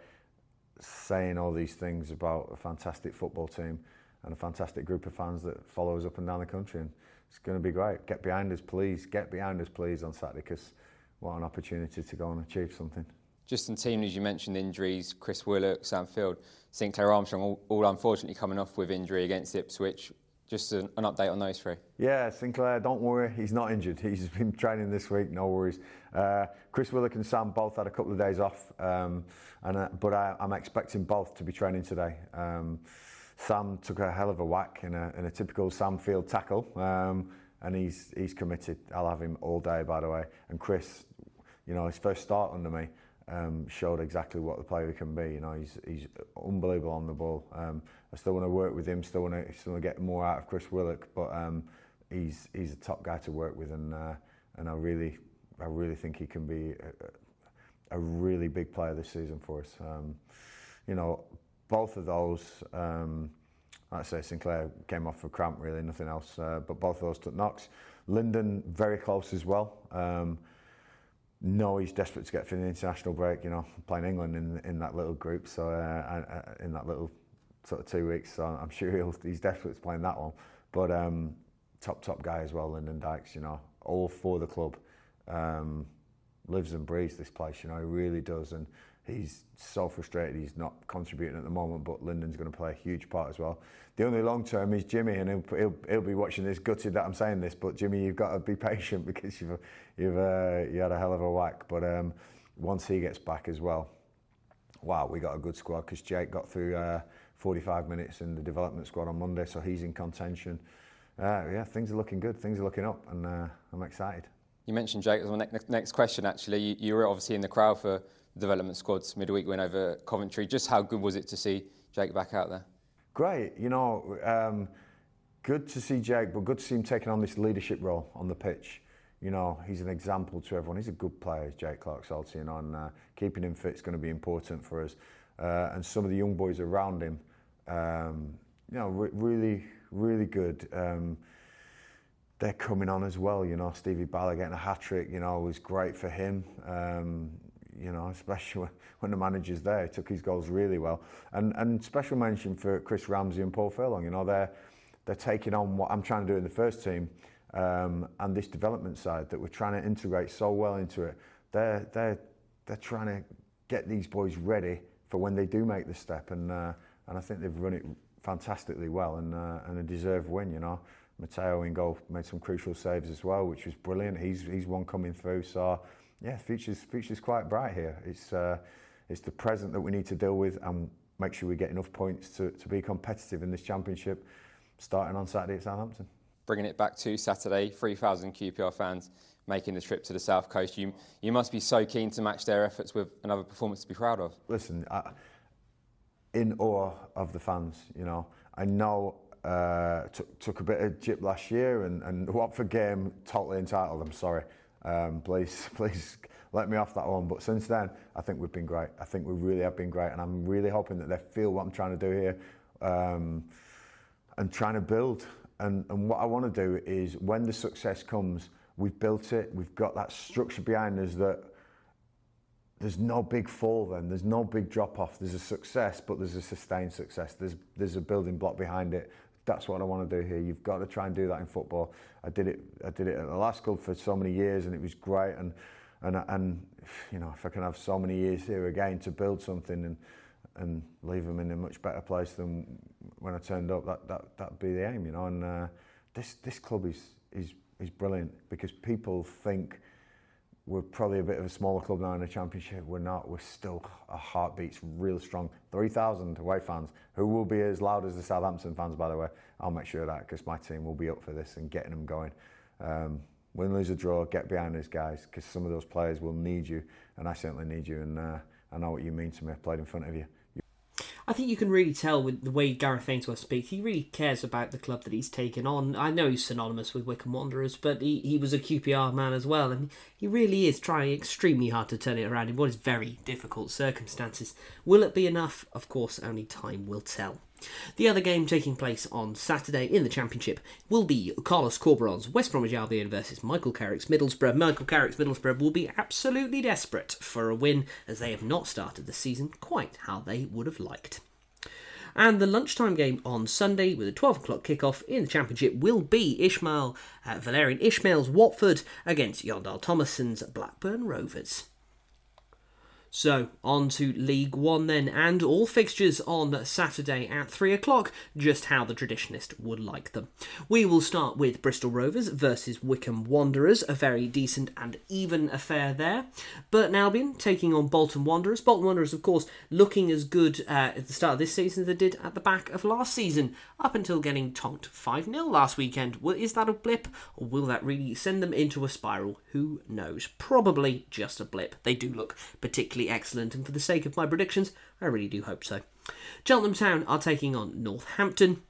saying all these things about a fantastic football team and a fantastic group of fans that follow us up and down the country. And, it's going to be great. Get behind us, please. Get behind us, please, on Saturday, because what an opportunity to go and achieve something. Just in team news, you mentioned injuries. Chris Willock, Sam Field, Sinclair Armstrong, all, all unfortunately coming off with injury against Ipswich. Just an, an, update on those three. Yeah, Sinclair, don't worry, he's not injured. He's been training this week, no worries. Uh, Chris Willock and Sam both had a couple of days off, um, and uh, but I, am expecting both to be training today. Um, Sam took a hell of a whack in a, in a typical Sam Field tackle, um, and he's he's committed. I'll have him all day, by the way. And Chris, you know, his first start under me um, showed exactly what the player can be. You know, he's he's unbelievable on the ball. Um, I still want to work with him. Still want to still want to get more out of Chris Willock, but um, he's he's a top guy to work with, and uh, and I really I really think he can be a, a really big player this season for us. Um, you know, both of those. Um, like I say, Sinclair came off for cramp, really, nothing else. Uh, but both of those took knocks. Lyndon, very close as well. Um, no, he's desperate to get for the international break. You know, playing England in in that little group, so uh, in that little sort of two weeks. So I'm sure he'll, he's desperate to play in that one. But um, top top guy as well, Lyndon Dykes. You know, all for the club. Um, lives and breathes this place. You know, he really does, and he's so frustrated he's not contributing at the moment. But Lyndon's going to play a huge part as well. The only long term is Jimmy, and he'll, he'll, he'll be watching this gutted that I'm saying this. But Jimmy, you've got to be patient because you've you've uh, you had a hell of a whack. But um, once he gets back as well, wow, we got a good squad because Jake got through uh, 45 minutes in the development squad on Monday, so he's in contention. Uh, yeah, things are looking good. Things are looking up, and uh, I'm excited. You mentioned Jake. Was my next, next question. Actually, you, you were obviously in the crowd for development squad's midweek win over Coventry. Just how good was it to see Jake back out there? Great. You know, um, good to see Jake, but good to see him taking on this leadership role on the pitch. You know, he's an example to everyone. He's a good player, Jake Clarke-Salter, and on uh, keeping him fit is going to be important for us. Uh, and some of the young boys around him, um, you know, re- really, really good. Um, they're coming on as well. You know, Stevie Balla getting a hat trick, you know, was great for him. Um, you know, especially when the manager's there, he took his goals really well. And and special mention for Chris Ramsey and Paul Furlong. You know, they're they're taking on what I'm trying to do in the first team, um, and this development side that we're trying to integrate so well into it. They're they're they're trying to get these boys ready for when they do make the step, and uh, and I think they've run it fantastically well and uh, and a deserved win. You know. Matteo in goal made some crucial saves as well, which was brilliant. He's he's one coming through. So yeah, future's future's quite bright here. It's uh, it's the present that we need to deal with and make sure we get enough points to, to be competitive in this championship, starting on Saturday at Southampton. Bringing it back to Saturday, 3,000 QPR fans making the trip to the south coast. You you must be so keen to match their efforts with another performance to be proud of. Listen, I, in awe of the fans. You know, I know uh, took, took a bit of jip last year, and, and Watford game totally entitled. I'm sorry. Um, please, please let me off that one. But since then, I think we've been great. I think we really have been great, and I'm really hoping that they feel what I'm trying to do here, um, and trying to build. And, and what I want to do is, when the success comes, we've built it. We've got that structure behind us that there's no big fall. Then there's no big drop off. There's a success, but there's a sustained success. There's there's a building block behind it that's what I want to do here. You've got to try and do that in football. I did it. I did it at the last club for so many years, and it was great. And and and you know, if I can have so many years here again to build something and and leave them in a much better place than when I turned up, that that that'd be the aim, you know. And uh, this this club is is is brilliant because people think we're probably a bit of a smaller club now in the championship. We're not. We're still a heartbeat's real strong. Three thousand away fans who will be as loud as the Southampton fans. By the way, I'll make sure that because my team will be up for this and getting them going. Um, win, lose, or draw, get behind those guys because some of those players will need you, and I certainly need you. And uh, I know what you mean to me. I played in front of you. I think you can really tell with the way Gareth Ainsworth speaks. He really cares about the club that he's taken on. I know he's synonymous with Wycombe Wanderers, but he, he was a QPR man as well, and he really is trying extremely hard to turn it around in what is very difficult circumstances. Will it be enough? Of course, only time will tell. The other game taking place on Saturday in the Championship will be Carlos Corberan's West Bromwich Albion versus Michael Carrick's Middlesbrough. Michael Carrick's Middlesbrough will be absolutely desperate for a win as they have not started the season quite how they would have liked. And the lunchtime game on Sunday with a 12 o'clock kickoff in the Championship will be Ishmael uh, Valérien Ismaël's Watford against Jon Dahl Tomasson's Blackburn Rovers. So, on to League One then, and all fixtures on Saturday at 3 o'clock, just how the traditionalist would like them. We will start with Bristol Rovers versus Wycombe Wanderers, a very decent and even affair there. Burton Albion taking on Bolton Wanderers. Bolton Wanderers, of course, looking as good uh, at the start of this season as they did at the back of last season, up until getting tonked 5 0 last weekend. Well, is that a blip, or will that really send them into a spiral? Who knows? Probably just a blip. They do look particularly excellent, and for the sake of my predictions, I really do hope so. Cheltenham Town are taking on Northampton.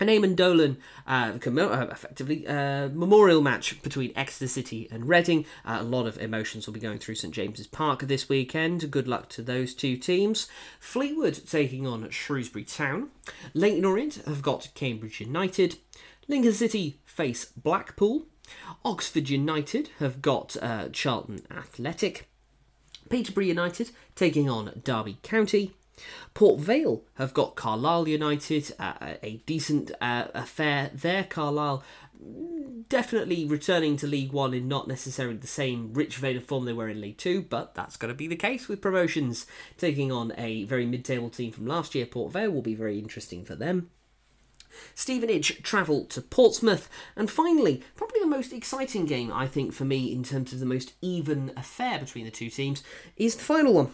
An Eamonn Dolan, uh, uh, effectively, uh, memorial match between Exeter City and Reading. Uh, a lot of emotions will be going through St James's Park this weekend. Good luck to those two teams. Fleetwood taking on Shrewsbury Town. Leyton Orient have got Cambridge United. Lincoln City face Blackpool. Oxford United have got uh, Charlton Athletic. Peterborough United taking on Derby County. Port Vale have got Carlisle United, uh, a decent uh, affair there. Carlisle definitely returning to League One in not necessarily the same rich vein of form they were in League Two, but that's going to be the case with promotions. Taking on a very mid table team from last year, Port Vale will be very interesting for them. Stevenage travel to Portsmouth. And finally, probably the most exciting game, I think, for me, in terms of the most even affair between the two teams, is the final one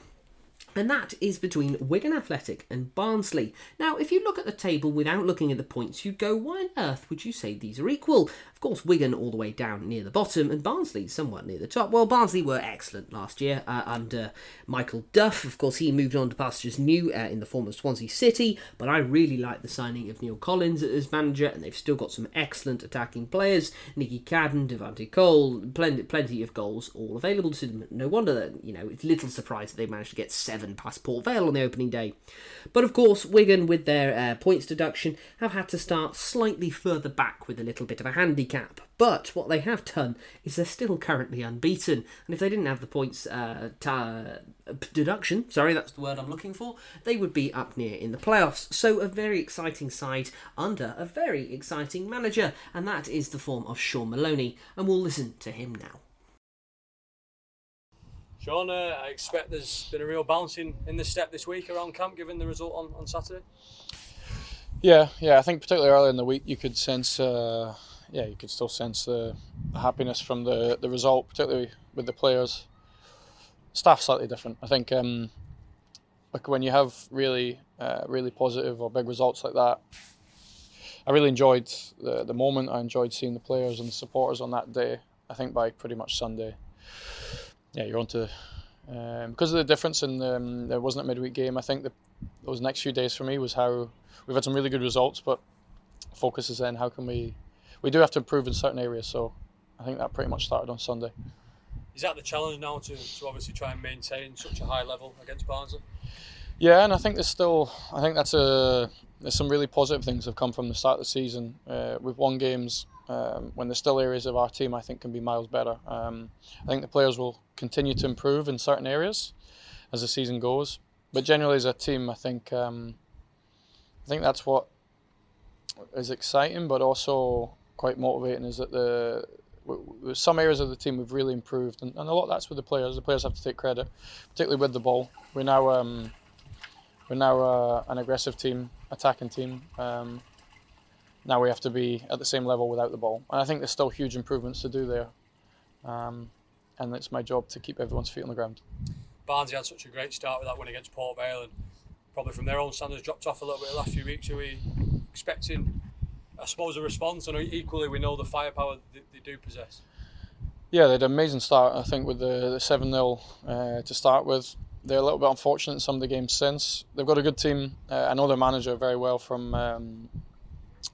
and that is between Wigan Athletic and Barnsley. Now, if you look at the table without looking at the points, you'd go, why on earth would you say these are equal? Of course, Wigan all the way down near the bottom, and Barnsley somewhat near the top. Well, Barnsley were excellent last year uh, under Michael Duff. Of course, he moved on to pastures new uh, in the form of Swansea City, but I really like the signing of Neil Collins as manager, and they've still got some excellent attacking players. Nicky Cadden, Devante Cole, plenty, plenty of goals all available to them. No wonder that, you know, it's little surprise that they managed to get seven past Port Vale on the opening day. But of course, Wigan, with their uh, points deduction, have had to start slightly further back with a little bit of a handicap handicap. But what they have done is they're still currently unbeaten, and if they didn't have the points uh, deduction, sorry, that's the word I'm looking for, they would be up near in the playoffs. So a very exciting side under a very exciting manager, and that is the form of Shaun Maloney, and we'll listen to him now. Shaun, uh, I expect there's been a real bouncing in the step this week around camp, given the result on, on Saturday. Yeah, yeah. I think particularly early in the week, you could sense uh, yeah, you could still sense the, the, happiness from the, the result, particularly with the players. Staff slightly different. I think um, like when you have really uh, really positive or big results like that, I really enjoyed the the moment. I enjoyed seeing the players and the supporters on that day. I think by pretty much Sunday, yeah, you're on to um, because of the difference in um, there wasn't a midweek game. I think the, those next few days for me was how we've had some really good results, but focus is then how can we we do have to improve in certain areas. So I think that pretty much started on Sunday. Is that the challenge now to, to obviously try and maintain such a high level against Barnsley? Yeah, and I think there's still I think that's a there's some really positive things have come from the start of the season. Uh, we've won games um, when there's still areas of our team I think can be miles better. Um, I think the players will continue to improve in certain areas as the season goes, but generally as a team, I think um, I think that's what is exciting, but also quite motivating is that the some areas of the team we've really improved, and, and, a lot that's with the players. The players have to take credit, particularly with the ball. We're now um, we're now uh, an aggressive team, attacking team. Um, now we have to be at the same level without the ball, and I think there's still huge improvements to do there. Um, and it's my job to keep everyone's feet on the ground. Barnsley had such a great start with that win against Port Vale, and probably from their own standards dropped off a little bit the last few weeks. Are we expecting I suppose, a response, and equally we know the firepower they, they do possess. Yeah, they had an amazing start. I think with the seven 0 uh, to start with, they're a little bit unfortunate in some of the games since. They've got a good team. Uh, I know their manager very well from um,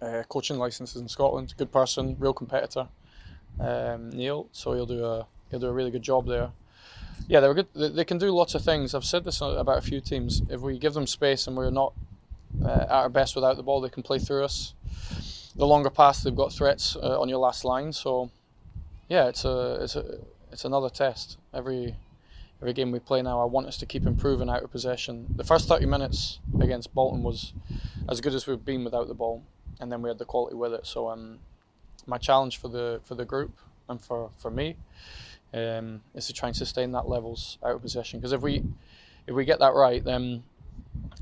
uh, coaching licenses in Scotland. Good person, real competitor, um, Neil. So he'll do a he'll do a really good job there. Yeah, they're good. They, they can do lots of things. I've said this about a few teams. If we give them space and we're not uh, at our best without the ball, they can play through us the longer pass, they've got threats uh, on your last line. So, yeah, it's a it's a it's another test. Every every game we play now, I want us to keep improving out of possession. The first 30 minutes against Bolton was as good as we've been without the ball, and then we had the quality with it. So, um, my challenge for the for the group and for for me um, is to try and sustain that levels out of possession. Because if we if we get that right, then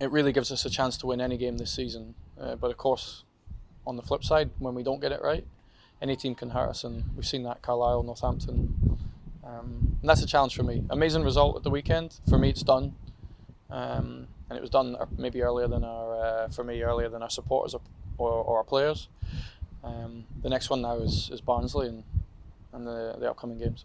it really gives us a chance to win any game this season. Uh, but of course, on the flip side, when we don't get it right, any team can hurt us, and we've seen that Carlisle, Northampton. Um, and that's a challenge for me. Amazing result at the weekend. For me, it's done, um, and it was done uh, maybe earlier than our uh, for me earlier than our supporters or, or, or our players. Um, the next one now is, is Barnsley and, and the, the upcoming games.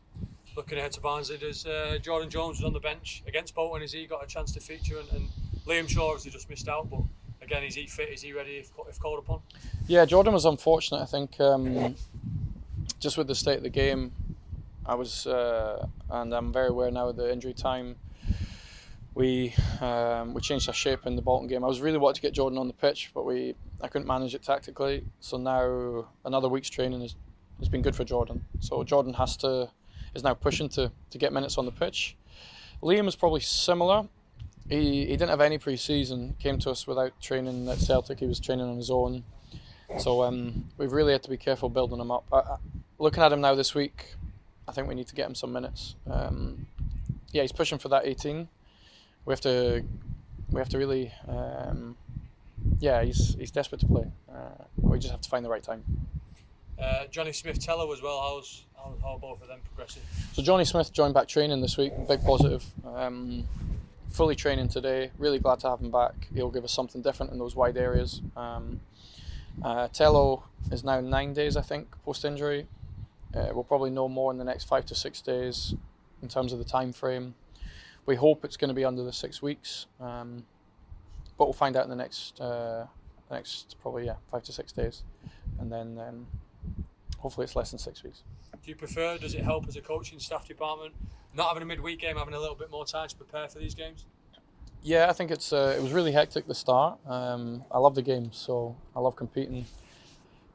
Looking ahead to Barnsley, does uh, Jordan Jones was on the bench against Bolton? Has he got a chance to feature? And, and Liam Shaw has he just missed out? But again, is he fit? Is he ready if, if called upon? Yeah, Jordan was unfortunate. I think um, just with the state of the game, I was, uh, and I'm very aware now of the injury time. We um, we changed our shape in the Bolton game. I was really wanting to get Jordan on the pitch, but we I couldn't manage it tactically. So now another week's training has, has been good for Jordan. So Jordan has to is now pushing to, to get minutes on the pitch. Liam is probably similar. He, he didn't have any pre-season. Came to us without training at Celtic. He was training on his own. So um, we've really had to be careful building him up. I, looking at him now this week, I think we need to get him some minutes. Um, yeah, he's pushing for that 18. We have to we have to really um, yeah, he's he's desperate to play. Uh, we just have to find the right time. Uh, Jonny Smith Thelo as well. How's how, how are both of them progressing? So Jonny Smith joined back training this week. Big positive. Um, fully training today. Really glad to have him back. He'll give us something different in those wide areas. Um, uh, Thelo is now nine days, I think, post injury. Uh, we'll probably know more in the next five to six days in terms of the time frame. We hope it's going to be under the six weeks, um, but we'll find out in the next uh, next probably yeah five to six days, and then um, hopefully it's less than six weeks. Do you prefer? Does it help as a coaching staff department not having a midweek game, having a little bit more time to prepare for these games? Yeah, I think it's uh, it was really hectic the start. Um, I love the games, so I love competing.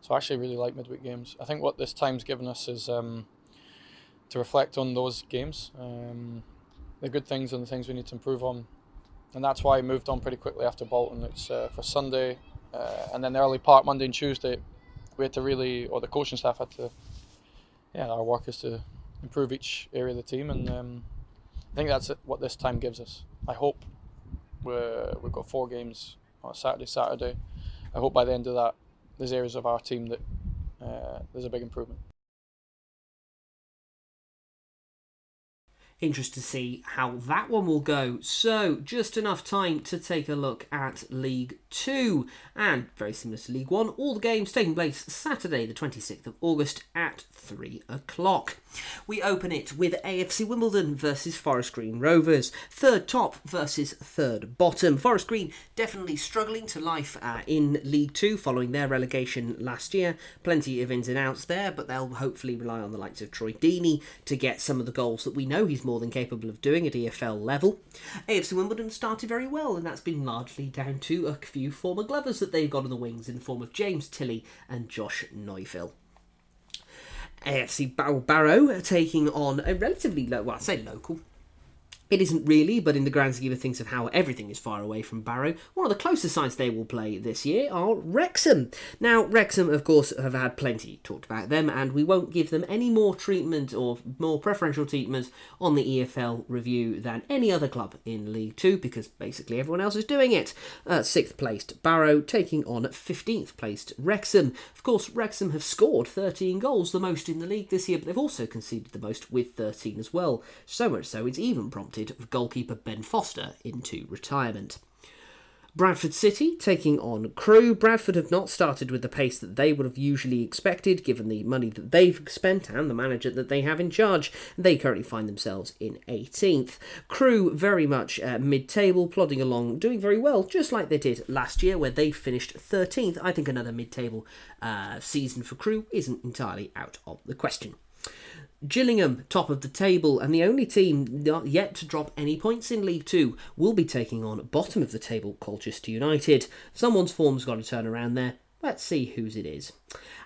So I actually really like midweek games. I think what this time's given us is um, to reflect on those games, um, the good things and the things we need to improve on, and that's why I moved on pretty quickly after Bolton. It's uh, for Sunday, uh, and then the early part Monday and Tuesday. We had to really, or the coaching staff had to, yeah, our work is to improve each area of the team, and um, I think that's what this time gives us. I hope we're, we've got four games on Saturday, Saturday. I hope by the end of that, there's areas of our team that uh, there's a big improvement. Interested to see how that one will go. So, just enough time to take a look at League 2. And very similar to League 1, all the games taking place Saturday, the 26th of August at 3 o'clock. We open it with AFC Wimbledon versus Forest Green Rovers. Third top versus third bottom. Forest Green definitely struggling to life uh, in League 2 following their relegation last year. Plenty of ins and outs there, but they'll hopefully rely on the likes of Troy Deeney to get some of the goals that we know he's more than capable of doing at EFL level. AFC Wimbledon started very well, and that's been largely down to a few former Glovers that they've got on the wings in the form of James Tilley and Josh Neufeld. AFC Barrow taking on a relatively low, well, I say local, it isn't really, but in the grand scheme of things of how everything is far away from Barrow, one of the closest sides they will play this year are Wrexham. Now, Wrexham, of course, have had plenty talked about them, and we won't give them any more treatment or more preferential treatment on the EFL review than any other club in League Two, because basically everyone else is doing it. Uh, sixth placed Barrow taking on 15th placed Wrexham. Of course, Wrexham have scored 13 goals, the most in the league this year, but they've also conceded the most with 13 as well. So much so, it's even prompted of goalkeeper Ben Foster into retirement. Bradford City taking on Crewe. Bradford have not started with the pace that they would have usually expected, given the money that they've spent and the manager that they have in charge. They currently find themselves in 18th. Crewe very much uh, mid-table, plodding along, doing very well, just like they did last year, where they finished 13th. I think another mid-table uh, season for Crewe isn't entirely out of the question. Gillingham, top of the table, and the only team not yet to drop any points in League Two, will be taking on bottom of the table Colchester United. Someone's form's got to turn around there. Let's see whose it is.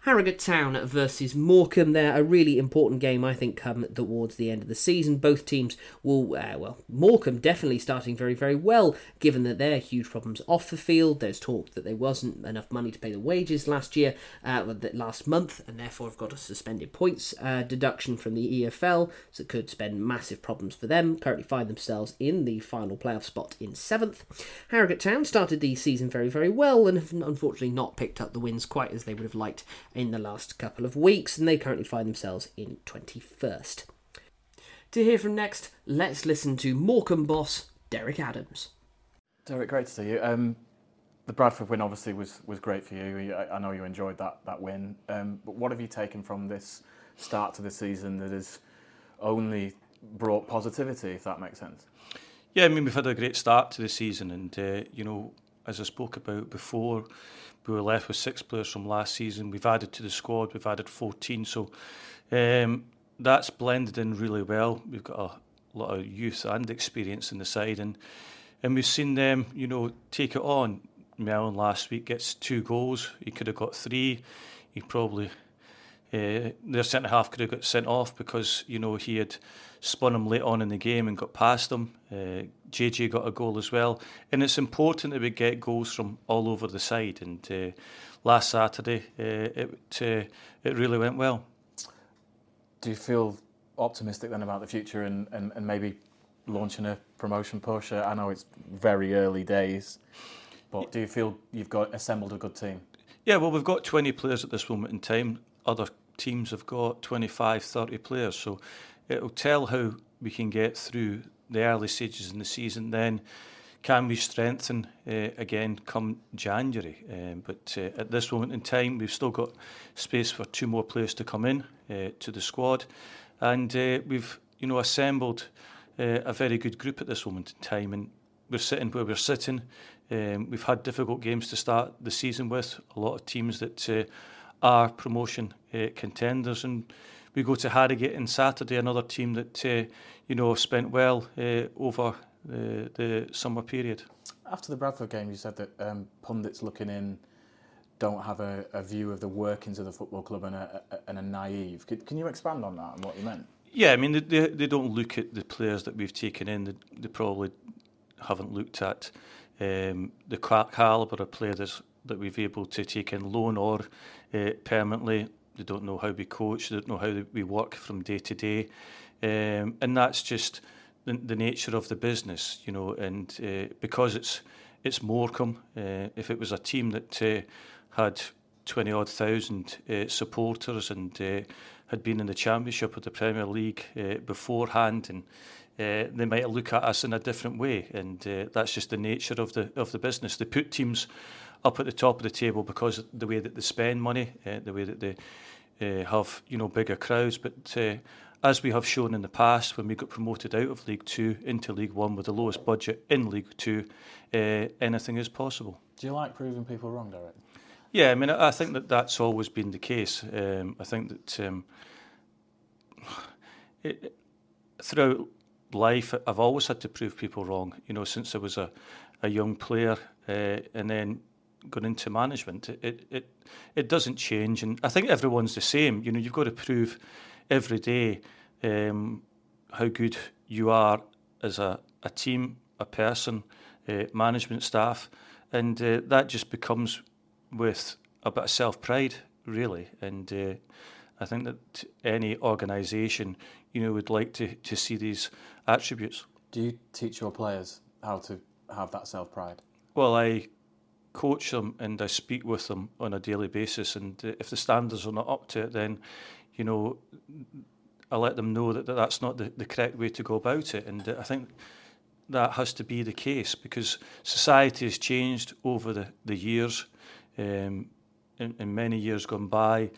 Harrogate Town versus Morecambe. They're a really important game, I think, come towards the end of the season. Both teams will, uh, well, Morecambe definitely starting very, very well, given that there are huge problems off the field. There's talk that there wasn't enough money to pay the wages last year, uh, last month, and therefore have got a suspended points uh, deduction from the EFL, so it could spend massive problems for them. Currently find themselves in the final playoff spot in seventh. Harrogate Town started the season very, very well and have unfortunately not picked up the wins quite as they would have liked in the last couple of weeks, and they currently find themselves in 21st. To hear from next, let's listen to Morecambe boss Derek Adams. Derek, great to see you. Um, the Bradford win obviously was, was great for you. I, I know you enjoyed that, that win. Um, but what have you taken from this start to the season that has only brought positivity, if that makes sense? Yeah, I mean, we've had a great start to the season, and, uh, you know, as I spoke about before, we were left with six players from last season. We've added to the squad, we've added 14. So um, that's blended in really well. We've got a lot of youth and experience in the side, and and we've seen them, you know, take it on. Mellon last week gets two goals. He could have got three. He probably uh, their centre half could have got sent off because you know he had spun him late on in the game and got past him. Uh, JJ got a goal as well, and it's important that we get goals from all over the side. And uh, last Saturday, uh, it uh, it really went well. Do you feel optimistic then about the future and, and, and maybe launching a promotion push? I know it's very early days, but do you feel you've got assembled a good team? Yeah, well, we've got 20 players at this moment in time. Other teams have got 25, 30 players. So it'll tell how we can get through the early stages in the season. Then can we strengthen uh, again come January? Um, but uh, at this moment in time, we've still got space for two more players to come in uh, to the squad, and we've you know assembled a very good group at this moment in time, and we're sitting where we're sitting. Um, we've had difficult games to start the season with a lot of teams that are promotion contenders and we go to Harrogate on Saturday, another team that uh, you know spent well uh, over the, uh, the summer period. After the Bradford game, you said that um, pundits looking in don't have a, a, view of the workings of the football club and are, and are naive. Can, can you expand on that and what you meant? Yeah, I mean they, they don't look at the players that we've taken in. They, they probably haven't looked at um, the calibre of players that we've able to take in loan or uh, permanently they don't know how we coach, they don't know how we work from day to day. Um, and that's just the, the nature of the business, you know, and uh, because it's it's Morecambe, uh, if it was a team that uh, had 20 odd thousand uh, supporters and uh, had been in the Championship or the Premier League uh, beforehand and uh, they might look at us in a different way, and uh, that's just the nature of the of the business. They put teams up at the top of the table because of the way that they spend money, uh, the way that they uh, have you know bigger crowds. But uh, as we have shown in the past, when we got promoted out of League Two into League One with the lowest budget in League Two, uh, anything is possible. Do you like proving people wrong, Derek? Yeah, I mean, I, think that that's always been the case. Um, I think that um, it, throughout life, I've always had to prove people wrong. You know, since I was a, a young player, uh, and then going into management, it, it it doesn't change, and I think everyone's the same. You know, you've got to prove every day um, how good you are as a, a team, a person, uh, management staff, and uh, that just becomes with a bit of self pride, really. And uh, I think that any organisation, you know, would like to to see these attributes. Do you teach your players how to have that self pride? Well, I coach them and I speak with them on a daily basis. And uh, if the standards are not up to it, then, you know, I let them know that, that that's not the, the correct way to go about it. And uh, I think that has to be the case because society has changed over the, the years. Um, in, in many years gone by,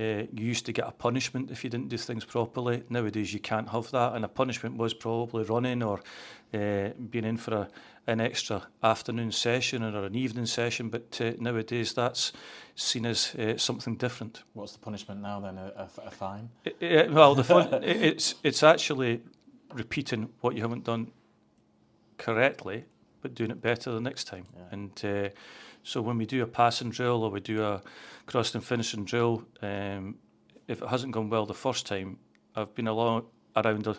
uh, you used to get a punishment if you didn't do things properly. Nowadays, you can't have that, and a punishment was probably running or uh, being in for a, an extra afternoon session or an evening session. But uh, nowadays, that's seen as uh, something different. What's the punishment now then? A, a, a fine? It, it, well, the fun, it, it's it's actually repeating what you haven't done correctly, but doing it better the next time. Yeah. And uh, So when we do a passing drill or we do a cross and finishing drill, um, if it hasn't gone well the first time, I've been along around a,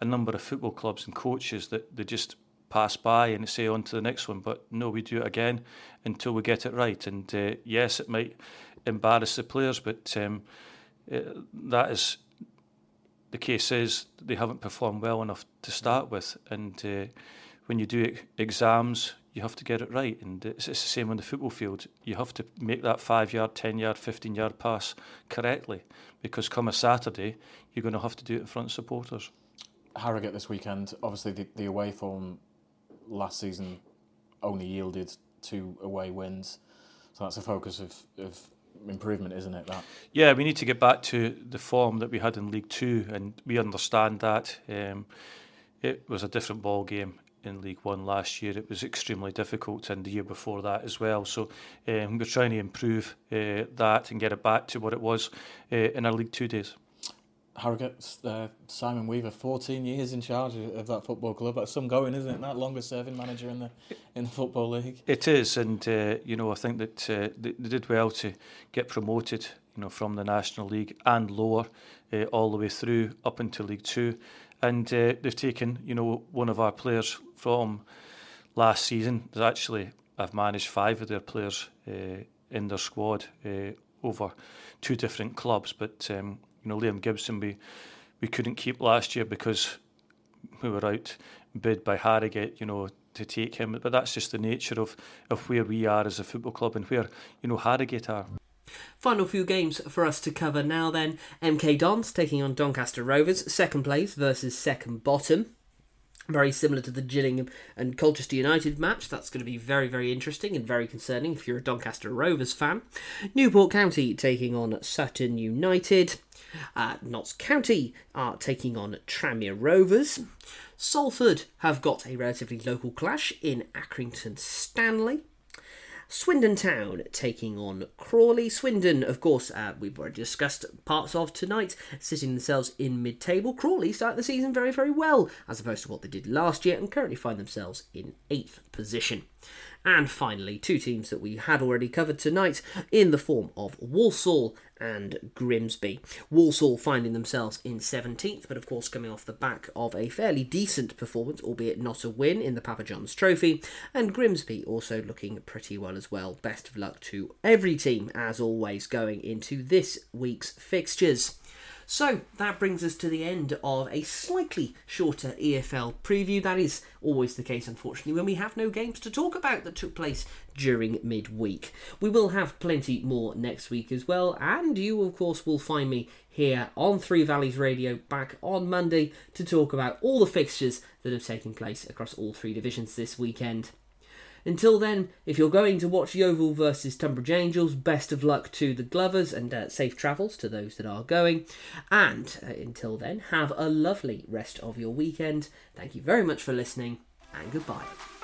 a number of football clubs and coaches that they just pass by and say on to the next one. But no, we do it again until we get it right. And uh, yes, it might embarrass the players, but um, it, uh, that is the case is they haven't performed well enough to start with. And uh, when you do exams, you have to get it right. And it's, it's the same on the football field. You have to make that five yard, 10 yard, 15 yard pass correctly because come a Saturday, you're going to have to do it in front of supporters. Harrogate this weekend, obviously the, the away form last season only yielded two away wins. So that's a focus of, of improvement, isn't it? That yeah, we need to get back to the form that we had in League Two, and we understand that. Um, it was a different ball game in League One last year. It was extremely difficult, and the year before that as well. So um, we're trying to improve uh, that and get it back to what it was uh, in our League Two days. Harrogate, uh, Simon Weaver, 14 years in charge of that football club. That's some going, isn't it? That longest serving manager in the in the football league. It is, and uh, you know I think that uh, they, they, did well to get promoted, you know, from the National League and lower, uh, all the way through up into League Two, and uh, they've taken, you know, one of our players from last season. There's actually I've managed five of their players uh, in their squad over two different clubs, but. Um, you know, Liam Gibson, we we couldn't keep last year because we were out bid by Harrogate, you know, to take him. But that's just the nature of, of where we are as a football club and where, you know, Harrogate are. Final few games for us to cover now then. MK Dons taking on Doncaster Rovers, second place versus second bottom very similar to the Gillingham and Colchester United match. That's going to be very, very interesting and very concerning if you're a Doncaster Rovers fan. Newport County taking on Sutton United. Uh, Notts County are taking on Tranmere Rovers. Salford have got a relatively local clash in Accrington Stanley. Swindon Town taking on Crawley. Swindon, of course, uh, we've already discussed parts of tonight, sitting themselves in mid table. Crawley start the season very, very well, as opposed to what they did last year, and currently find themselves in eighth position. And finally, two teams that we had already covered tonight in the form of Walsall and Grimsby. Walsall finding themselves in 17th, but of course coming off the back of a fairly decent performance, albeit not a win, in the Papa John's Trophy, and Grimsby also looking pretty well as well. Best of luck to every team, as always, going into this week's fixtures. So that brings us to the end of a slightly shorter EFL preview. That is always the case, unfortunately, when we have no games to talk about that took place during midweek. We will have plenty more next week as well, and you, of course, will find me here on Three Valleys Radio back on Monday to talk about all the fixtures that have taken place across all three divisions this weekend. Until then, if you're going to watch Yeovil versus Tonbridge Angels, best of luck to the Glovers and uh, safe travels to those that are going. And uh, until then, have a lovely rest of your weekend. Thank you very much for listening, and goodbye.